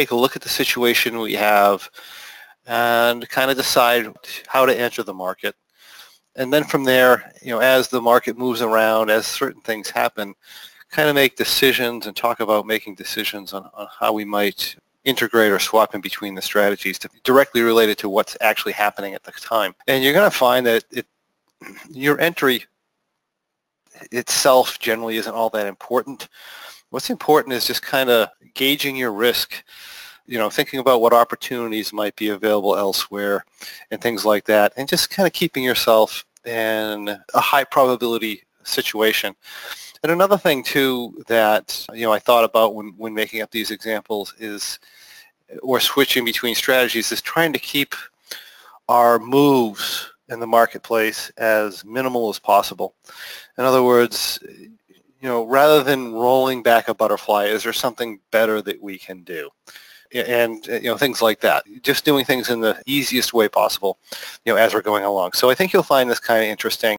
take a look at the situation we have and kind of decide how to enter the market. And then from there, you know, as the market moves around, as certain things happen, kind of make decisions and talk about making decisions on, on how we might integrate or swap in between the strategies to directly related to what's actually happening at the time. And you're going to find that it, your entry itself generally isn't all that important. What's important is just kind of gauging your risk, you know, thinking about what opportunities might be available elsewhere and things like that, and just kind of keeping yourself in a high probability situation. And another thing too that you know I thought about when, when making up these examples is, or switching between strategies, is trying to keep our moves in the marketplace as minimal as possible. In other words, you know, rather than rolling back a butterfly, is there something better that we can do? and uh, you know things like that just doing things in the easiest way possible you know as we're going along so i think you'll find this kind of interesting